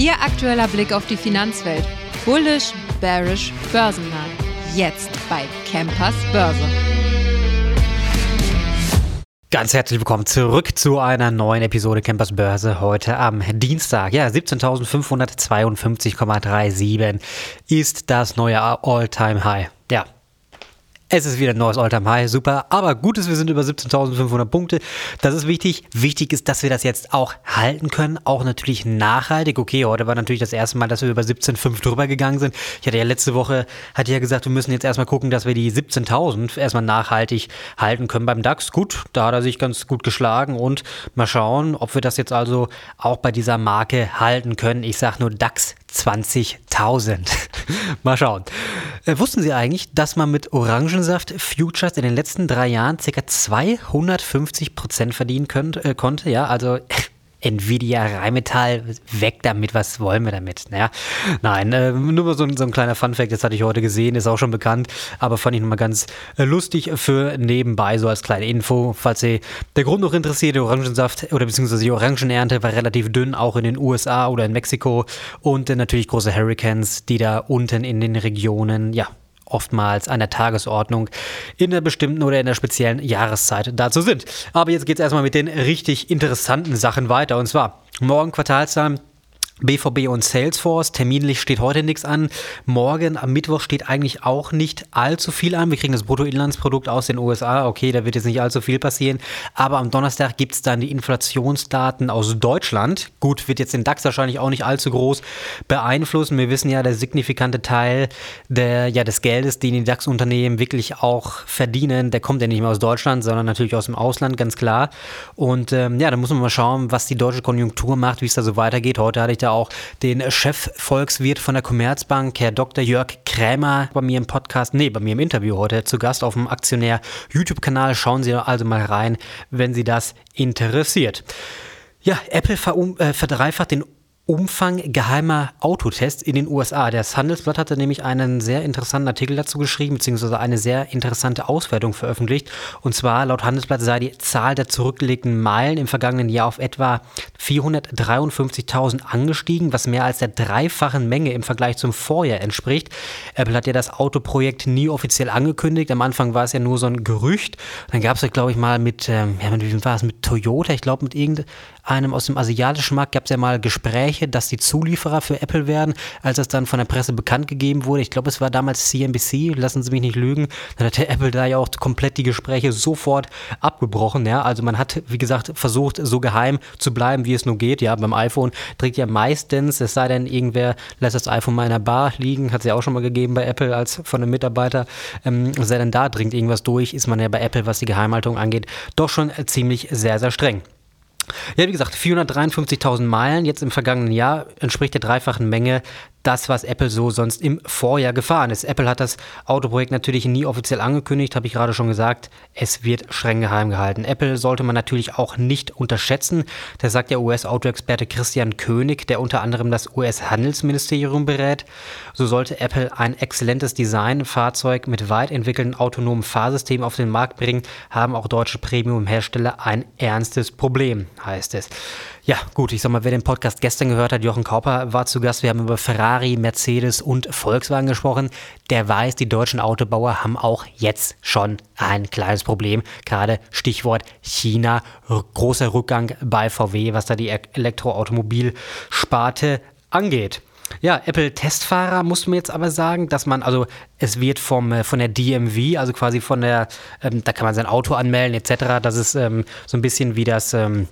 Ihr aktueller Blick auf die Finanzwelt. Bullish, bearish, börsennah. Jetzt bei Campers Börse. Ganz herzlich willkommen zurück zu einer neuen Episode Campers Börse. Heute am Dienstag. Ja, 17.552,37 ist das neue All-Time-High. Es ist wieder ein neues Alltime High, super. Aber gut ist, wir sind über 17.500 Punkte. Das ist wichtig. Wichtig ist, dass wir das jetzt auch halten können. Auch natürlich nachhaltig. Okay, heute war natürlich das erste Mal, dass wir über 17.5 drüber gegangen sind. Ich hatte ja letzte Woche, hatte ja gesagt, wir müssen jetzt erstmal gucken, dass wir die 17.000 erstmal nachhaltig halten können beim DAX. Gut, da hat er sich ganz gut geschlagen und mal schauen, ob wir das jetzt also auch bei dieser Marke halten können. Ich sage nur DAX 20.000. mal schauen. Äh, wussten Sie eigentlich, dass man mit Orangensaft Futures in den letzten drei Jahren ca. 250 Prozent verdienen könnt, äh, konnte? Ja, also Nvidia, Rheinmetall, weg damit, was wollen wir damit? Naja, nein, äh, nur mal so, so, ein kleiner Funfact, das hatte ich heute gesehen, ist auch schon bekannt, aber fand ich nochmal ganz äh, lustig für nebenbei, so als kleine Info, falls Sie der Grund noch interessiert, der Orangensaft oder beziehungsweise die Orangenernte war relativ dünn, auch in den USA oder in Mexiko und äh, natürlich große Hurricanes, die da unten in den Regionen, ja, oftmals an der Tagesordnung in der bestimmten oder in der speziellen Jahreszeit dazu sind. Aber jetzt geht es erstmal mit den richtig interessanten Sachen weiter. Und zwar morgen Quartalszahlen BVB und Salesforce. Terminlich steht heute nichts an. Morgen am Mittwoch steht eigentlich auch nicht allzu viel an. Wir kriegen das Bruttoinlandsprodukt aus den USA. Okay, da wird jetzt nicht allzu viel passieren. Aber am Donnerstag gibt es dann die Inflationsdaten aus Deutschland. Gut, wird jetzt den DAX wahrscheinlich auch nicht allzu groß beeinflussen. Wir wissen ja, der signifikante Teil der, ja, des Geldes, den die DAX-Unternehmen wirklich auch verdienen, der kommt ja nicht mehr aus Deutschland, sondern natürlich aus dem Ausland, ganz klar. Und ähm, ja, da muss man mal schauen, was die deutsche Konjunktur macht, wie es da so weitergeht. Heute hatte ich da auch den Chefvolkswirt von der Commerzbank, Herr Dr. Jörg Krämer, bei mir im Podcast, nee, bei mir im Interview heute zu Gast auf dem Aktionär YouTube-Kanal. Schauen Sie also mal rein, wenn Sie das interessiert. Ja, Apple äh, verdreifacht den Umfang geheimer Autotests in den USA. Das Handelsblatt hatte nämlich einen sehr interessanten Artikel dazu geschrieben, beziehungsweise eine sehr interessante Auswertung veröffentlicht. Und zwar laut Handelsblatt sei die Zahl der zurückgelegten Meilen im vergangenen Jahr auf etwa 453.000 angestiegen, was mehr als der dreifachen Menge im Vergleich zum Vorjahr entspricht. Apple hat ja das Autoprojekt nie offiziell angekündigt. Am Anfang war es ja nur so ein Gerücht. Dann gab es ja, glaube ich, mal mit, ähm, ja, mit wem war es? Mit Toyota, ich glaube, mit irgendeinem aus dem asiatischen Markt gab es ja mal Gespräche Gespräche, dass die Zulieferer für Apple werden, als das dann von der Presse bekannt gegeben wurde. Ich glaube, es war damals CNBC, lassen Sie mich nicht lügen. Dann hat der Apple da ja auch komplett die Gespräche sofort abgebrochen. Ja, also man hat, wie gesagt, versucht, so geheim zu bleiben, wie es nur geht. Ja, beim iPhone trägt ja meistens, es sei denn, irgendwer lässt das iPhone mal in der Bar liegen, hat es ja auch schon mal gegeben bei Apple als von einem Mitarbeiter. Ähm, sei denn, da dringt irgendwas durch, ist man ja bei Apple, was die Geheimhaltung angeht, doch schon ziemlich sehr, sehr streng. Ja, wie gesagt, 453.000 Meilen jetzt im vergangenen Jahr entspricht der dreifachen Menge das, was Apple so sonst im Vorjahr gefahren ist. Apple hat das Autoprojekt natürlich nie offiziell angekündigt, habe ich gerade schon gesagt. Es wird streng geheim gehalten. Apple sollte man natürlich auch nicht unterschätzen. Das sagt der US-Autoexperte Christian König, der unter anderem das US-Handelsministerium berät. So sollte Apple ein exzellentes Design-Fahrzeug mit weit entwickelten autonomen Fahrsystem auf den Markt bringen, haben auch deutsche Premium-Hersteller ein ernstes Problem, heißt es. Ja, gut, ich sag mal, wer den Podcast gestern gehört hat, Jochen Kauper war zu Gast. Wir haben über Ferrari, Mercedes und Volkswagen gesprochen. Der weiß, die deutschen Autobauer haben auch jetzt schon ein kleines Problem. Gerade Stichwort China, großer Rückgang bei VW, was da die Elektroautomobilsparte angeht. Ja, Apple-Testfahrer muss man jetzt aber sagen, dass man, also es wird vom, äh, von der DMV, also quasi von der, ähm, da kann man sein Auto anmelden etc. Das ist ähm, so ein bisschen wie das, ähm,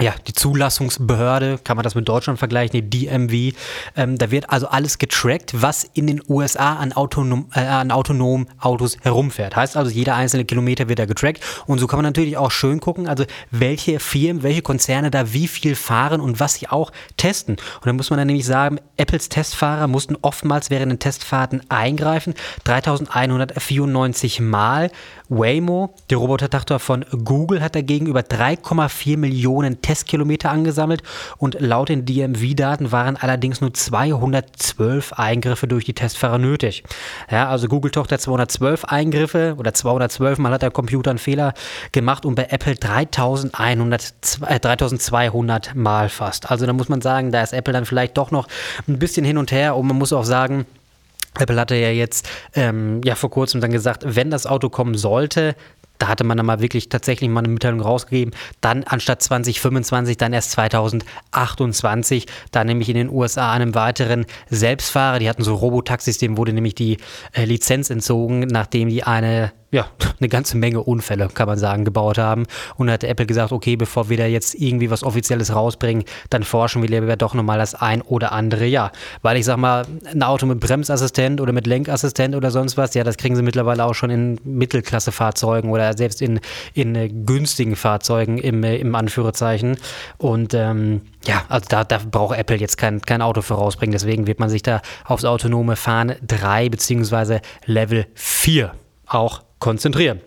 ja, die Zulassungsbehörde, kann man das mit Deutschland vergleichen, die DMV. Ähm, da wird also alles getrackt, was in den USA an, autonom, äh, an autonomen Autos herumfährt. Heißt also, jeder einzelne Kilometer wird da getrackt. Und so kann man natürlich auch schön gucken, also welche Firmen, welche Konzerne da wie viel fahren und was sie auch testen. Und dann muss man dann nämlich sagen, Apples Testfahrer mussten oftmals während den Testfahrten eingreifen. 3194 Mal. Waymo, der Robotertochter von Google, hat dagegen über 3,4 Millionen Testkilometer angesammelt und laut den DMV-Daten waren allerdings nur 212 Eingriffe durch die Testfahrer nötig. Ja, also Google Tochter 212 Eingriffe oder 212 Mal hat der Computer einen Fehler gemacht und bei Apple 3100, äh, 3200 Mal fast. Also da muss man sagen, da ist Apple dann vielleicht doch noch ein bisschen hin und her und man muss auch sagen, Apple hatte ja jetzt ähm, ja vor kurzem dann gesagt, wenn das Auto kommen sollte, da hatte man dann mal wirklich tatsächlich mal eine Mitteilung rausgegeben. Dann anstatt 2025 dann erst 2028, da nämlich in den USA einem weiteren Selbstfahrer, die hatten so Robotaxis, dem wurde nämlich die äh, Lizenz entzogen, nachdem die eine ja, eine ganze Menge Unfälle, kann man sagen, gebaut haben. Und da hat Apple gesagt, okay, bevor wir da jetzt irgendwie was Offizielles rausbringen, dann forschen wir lieber doch nochmal das ein oder andere Jahr. Weil ich sag mal, ein Auto mit Bremsassistent oder mit Lenkassistent oder sonst was, ja, das kriegen sie mittlerweile auch schon in Mittelklasse-Fahrzeugen oder selbst in, in äh, günstigen Fahrzeugen im, äh, im Anführungszeichen. Und ähm, ja, also da, da braucht Apple jetzt kein, kein Auto für rausbringen. Deswegen wird man sich da aufs autonome Fahren 3 bzw. Level 4 auch konzentrieren.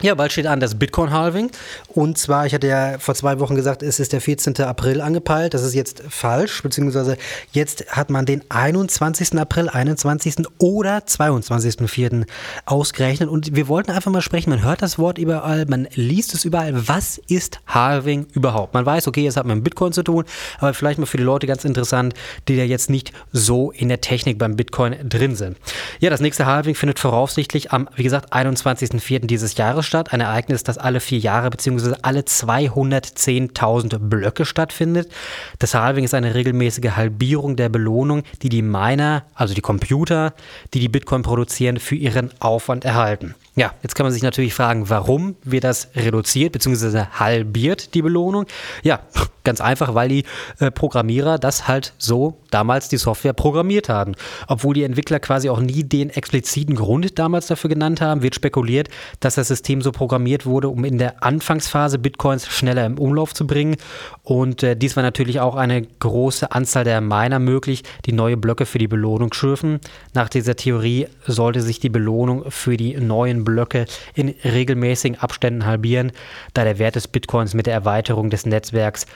Ja, bald steht an das Bitcoin-Halving. Und zwar, ich hatte ja vor zwei Wochen gesagt, es ist der 14. April angepeilt. Das ist jetzt falsch, beziehungsweise jetzt hat man den 21. April, 21. oder 22.04. ausgerechnet. Und wir wollten einfach mal sprechen. Man hört das Wort überall, man liest es überall. Was ist Halving überhaupt? Man weiß, okay, es hat mit Bitcoin zu tun, aber vielleicht mal für die Leute ganz interessant, die da jetzt nicht so in der Technik beim Bitcoin drin sind. Ja, das nächste Halving findet voraussichtlich am, wie gesagt, 21.04. dieses Jahres statt. Ein Ereignis, das alle vier Jahre bzw. alle 210.000 Blöcke stattfindet. Das Halving ist eine regelmäßige Halbierung der Belohnung, die die Miner, also die Computer, die die Bitcoin produzieren, für ihren Aufwand erhalten. Ja, jetzt kann man sich natürlich fragen, warum wird das reduziert bzw. halbiert die Belohnung? Ja, ganz einfach, weil die äh, Programmierer das halt so damals die Software programmiert haben. Obwohl die Entwickler quasi auch nie den expliziten Grund damals dafür genannt haben, wird spekuliert, dass das System so programmiert wurde, um in der Anfangsphase Bitcoins schneller im Umlauf zu bringen. Und äh, dies war natürlich auch eine große Anzahl der Miner möglich, die neue Blöcke für die Belohnung schürfen. Nach dieser Theorie sollte sich die Belohnung für die neuen Blöcke in regelmäßigen Abständen halbieren, da der Wert des Bitcoins mit der Erweiterung des Netzwerks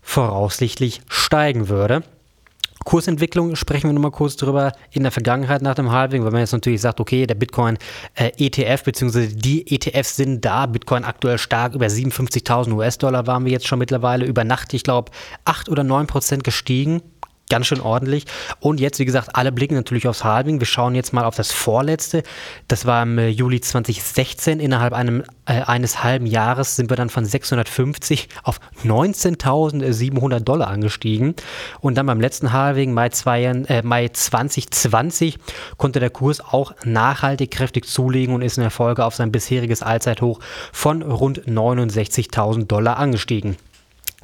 voraussichtlich steigen würde. Kursentwicklung sprechen wir nochmal kurz drüber in der Vergangenheit nach dem Halving, weil man jetzt natürlich sagt, okay, der Bitcoin äh, ETF bzw. die ETFs sind da, Bitcoin aktuell stark über 57.000 US-Dollar waren wir jetzt schon mittlerweile über Nacht, ich glaube, 8 oder 9 Prozent gestiegen ganz schön ordentlich. Und jetzt, wie gesagt, alle blicken natürlich aufs Halving. Wir schauen jetzt mal auf das vorletzte. Das war im äh, Juli 2016. Innerhalb einem, äh, eines halben Jahres sind wir dann von 650 auf 19.700 Dollar angestiegen. Und dann beim letzten Halving, Mai, zwei, äh, Mai 2020, konnte der Kurs auch nachhaltig kräftig zulegen und ist in der Folge auf sein bisheriges Allzeithoch von rund 69.000 Dollar angestiegen.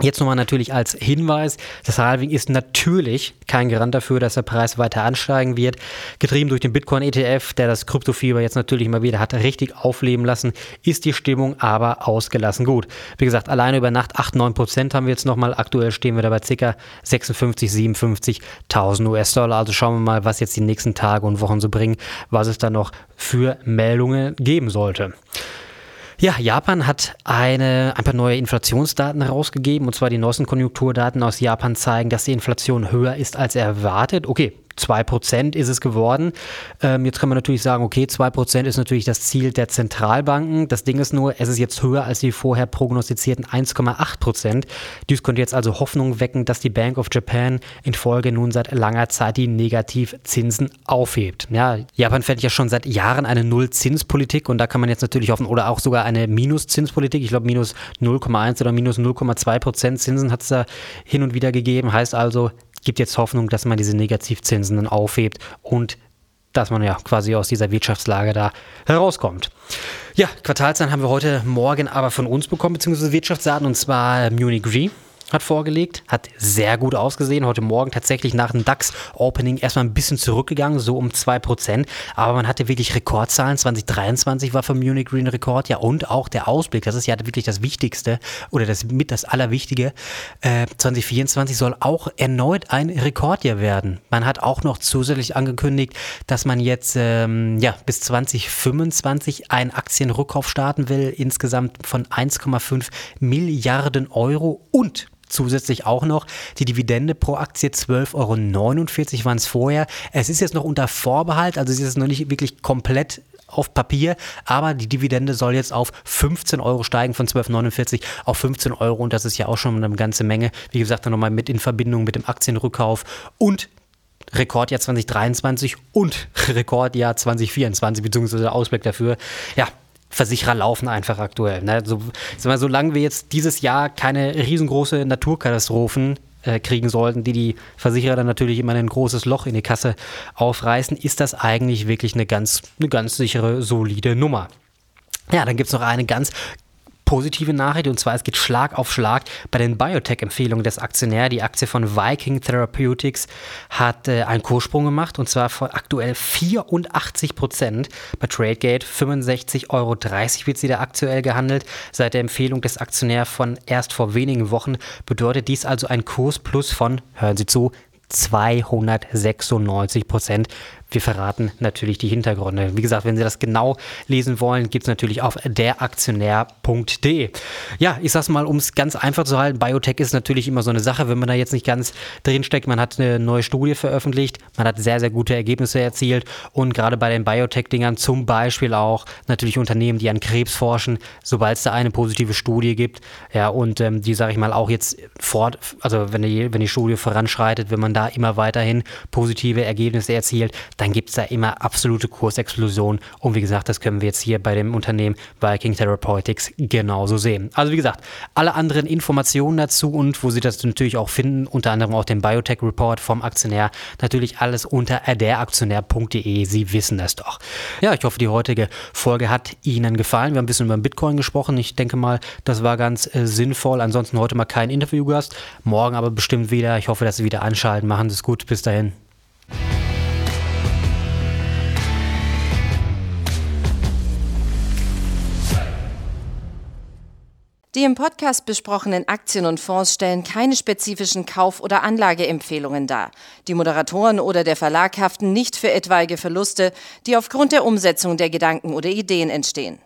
Jetzt nochmal natürlich als Hinweis, das Halving ist natürlich kein Garant dafür, dass der Preis weiter ansteigen wird. Getrieben durch den Bitcoin-ETF, der das Kryptofieber jetzt natürlich mal wieder hat richtig aufleben lassen, ist die Stimmung aber ausgelassen gut. Wie gesagt, alleine über Nacht 8, 9 Prozent haben wir jetzt nochmal. Aktuell stehen wir da bei ca. 56, 57.000 US-Dollar. Also schauen wir mal, was jetzt die nächsten Tage und Wochen so bringen, was es da noch für Meldungen geben sollte. Ja, Japan hat eine, ein paar neue Inflationsdaten herausgegeben, und zwar die neuesten Konjunkturdaten aus Japan zeigen, dass die Inflation höher ist als erwartet. Okay, 2% ist es geworden. Ähm, jetzt kann man natürlich sagen, okay, 2% ist natürlich das Ziel der Zentralbanken. Das Ding ist nur, es ist jetzt höher als die vorher prognostizierten 1,8%. Dies könnte jetzt also Hoffnung wecken, dass die Bank of Japan in Folge nun seit langer Zeit die Negativzinsen aufhebt. Ja, Japan fährt ja schon seit Jahren eine Nullzinspolitik und da kann man jetzt natürlich hoffen, oder auch sogar eine Minuszinspolitik. Ich glaube, minus 0,1 oder minus 0,2% Zinsen hat es da hin und wieder gegeben. Heißt also, gibt jetzt Hoffnung, dass man diese Negativzinsen dann aufhebt und dass man ja quasi aus dieser Wirtschaftslage da herauskommt. Ja, Quartalzahlen haben wir heute Morgen aber von uns bekommen, beziehungsweise Wirtschaftsdaten, und zwar Munich Re hat vorgelegt, hat sehr gut ausgesehen. Heute Morgen tatsächlich nach dem DAX-Opening erstmal ein bisschen zurückgegangen, so um 2%. Aber man hatte wirklich Rekordzahlen. 2023 war für Munich Green Rekord, ja, und auch der Ausblick. Das ist ja wirklich das Wichtigste oder das mit das Allerwichtige. Äh, 2024 soll auch erneut ein Rekordjahr werden. Man hat auch noch zusätzlich angekündigt, dass man jetzt ähm, ja, bis 2025 einen Aktienrückkauf starten will, insgesamt von 1,5 Milliarden Euro und Zusätzlich auch noch die Dividende pro Aktie 12,49 Euro waren es vorher. Es ist jetzt noch unter Vorbehalt, also es ist jetzt noch nicht wirklich komplett auf Papier, aber die Dividende soll jetzt auf 15 Euro steigen, von 12,49 auf 15 Euro und das ist ja auch schon eine ganze Menge. Wie gesagt, dann nochmal mit in Verbindung mit dem Aktienrückkauf und Rekordjahr 2023 und Rekordjahr 2024, beziehungsweise Ausblick dafür. Ja, Versicherer laufen einfach aktuell. Ne? So, mal, solange wir jetzt dieses Jahr keine riesengroße Naturkatastrophen äh, kriegen sollten, die die Versicherer dann natürlich immer ein großes Loch in die Kasse aufreißen, ist das eigentlich wirklich eine ganz, eine ganz sichere, solide Nummer. Ja, dann gibt es noch eine ganz positive Nachricht und zwar es geht Schlag auf Schlag bei den Biotech-Empfehlungen des Aktionärs. Die Aktie von Viking Therapeutics hat äh, einen Kurssprung gemacht und zwar von aktuell 84 Prozent. Bei Tradegate 65,30 Euro wird sie da aktuell gehandelt. Seit der Empfehlung des Aktionärs von erst vor wenigen Wochen bedeutet dies also ein Kursplus von, hören Sie zu, 296 Prozent. Wir verraten natürlich die Hintergründe. Wie gesagt, wenn Sie das genau lesen wollen, gibt es natürlich auf deraktionär.de. Ja, ich sag's mal, um es ganz einfach zu halten, Biotech ist natürlich immer so eine Sache, wenn man da jetzt nicht ganz drinsteckt. Man hat eine neue Studie veröffentlicht, man hat sehr, sehr gute Ergebnisse erzielt und gerade bei den Biotech-Dingern zum Beispiel auch natürlich Unternehmen, die an Krebs forschen, sobald es da eine positive Studie gibt, ja, und ähm, die, sage ich mal, auch jetzt fort, also wenn die, wenn die Studie voranschreitet, wenn man da immer weiterhin positive Ergebnisse erzielt, dann gibt es da immer absolute Kursexplosion. Und wie gesagt, das können wir jetzt hier bei dem Unternehmen Viking Therapeutics genauso sehen. Also wie gesagt, alle anderen Informationen dazu und wo Sie das natürlich auch finden, unter anderem auch den Biotech Report vom Aktionär, natürlich alles unter deraktionär.de. Sie wissen das doch. Ja, ich hoffe, die heutige Folge hat Ihnen gefallen. Wir haben ein bisschen über Bitcoin gesprochen. Ich denke mal, das war ganz äh, sinnvoll. Ansonsten heute mal kein Interviewgast. Morgen aber bestimmt wieder. Ich hoffe, dass Sie wieder einschalten. Machen Sie es gut. Bis dahin. Die im Podcast besprochenen Aktien und Fonds stellen keine spezifischen Kauf- oder Anlageempfehlungen dar. Die Moderatoren oder der Verlag haften nicht für etwaige Verluste, die aufgrund der Umsetzung der Gedanken oder Ideen entstehen.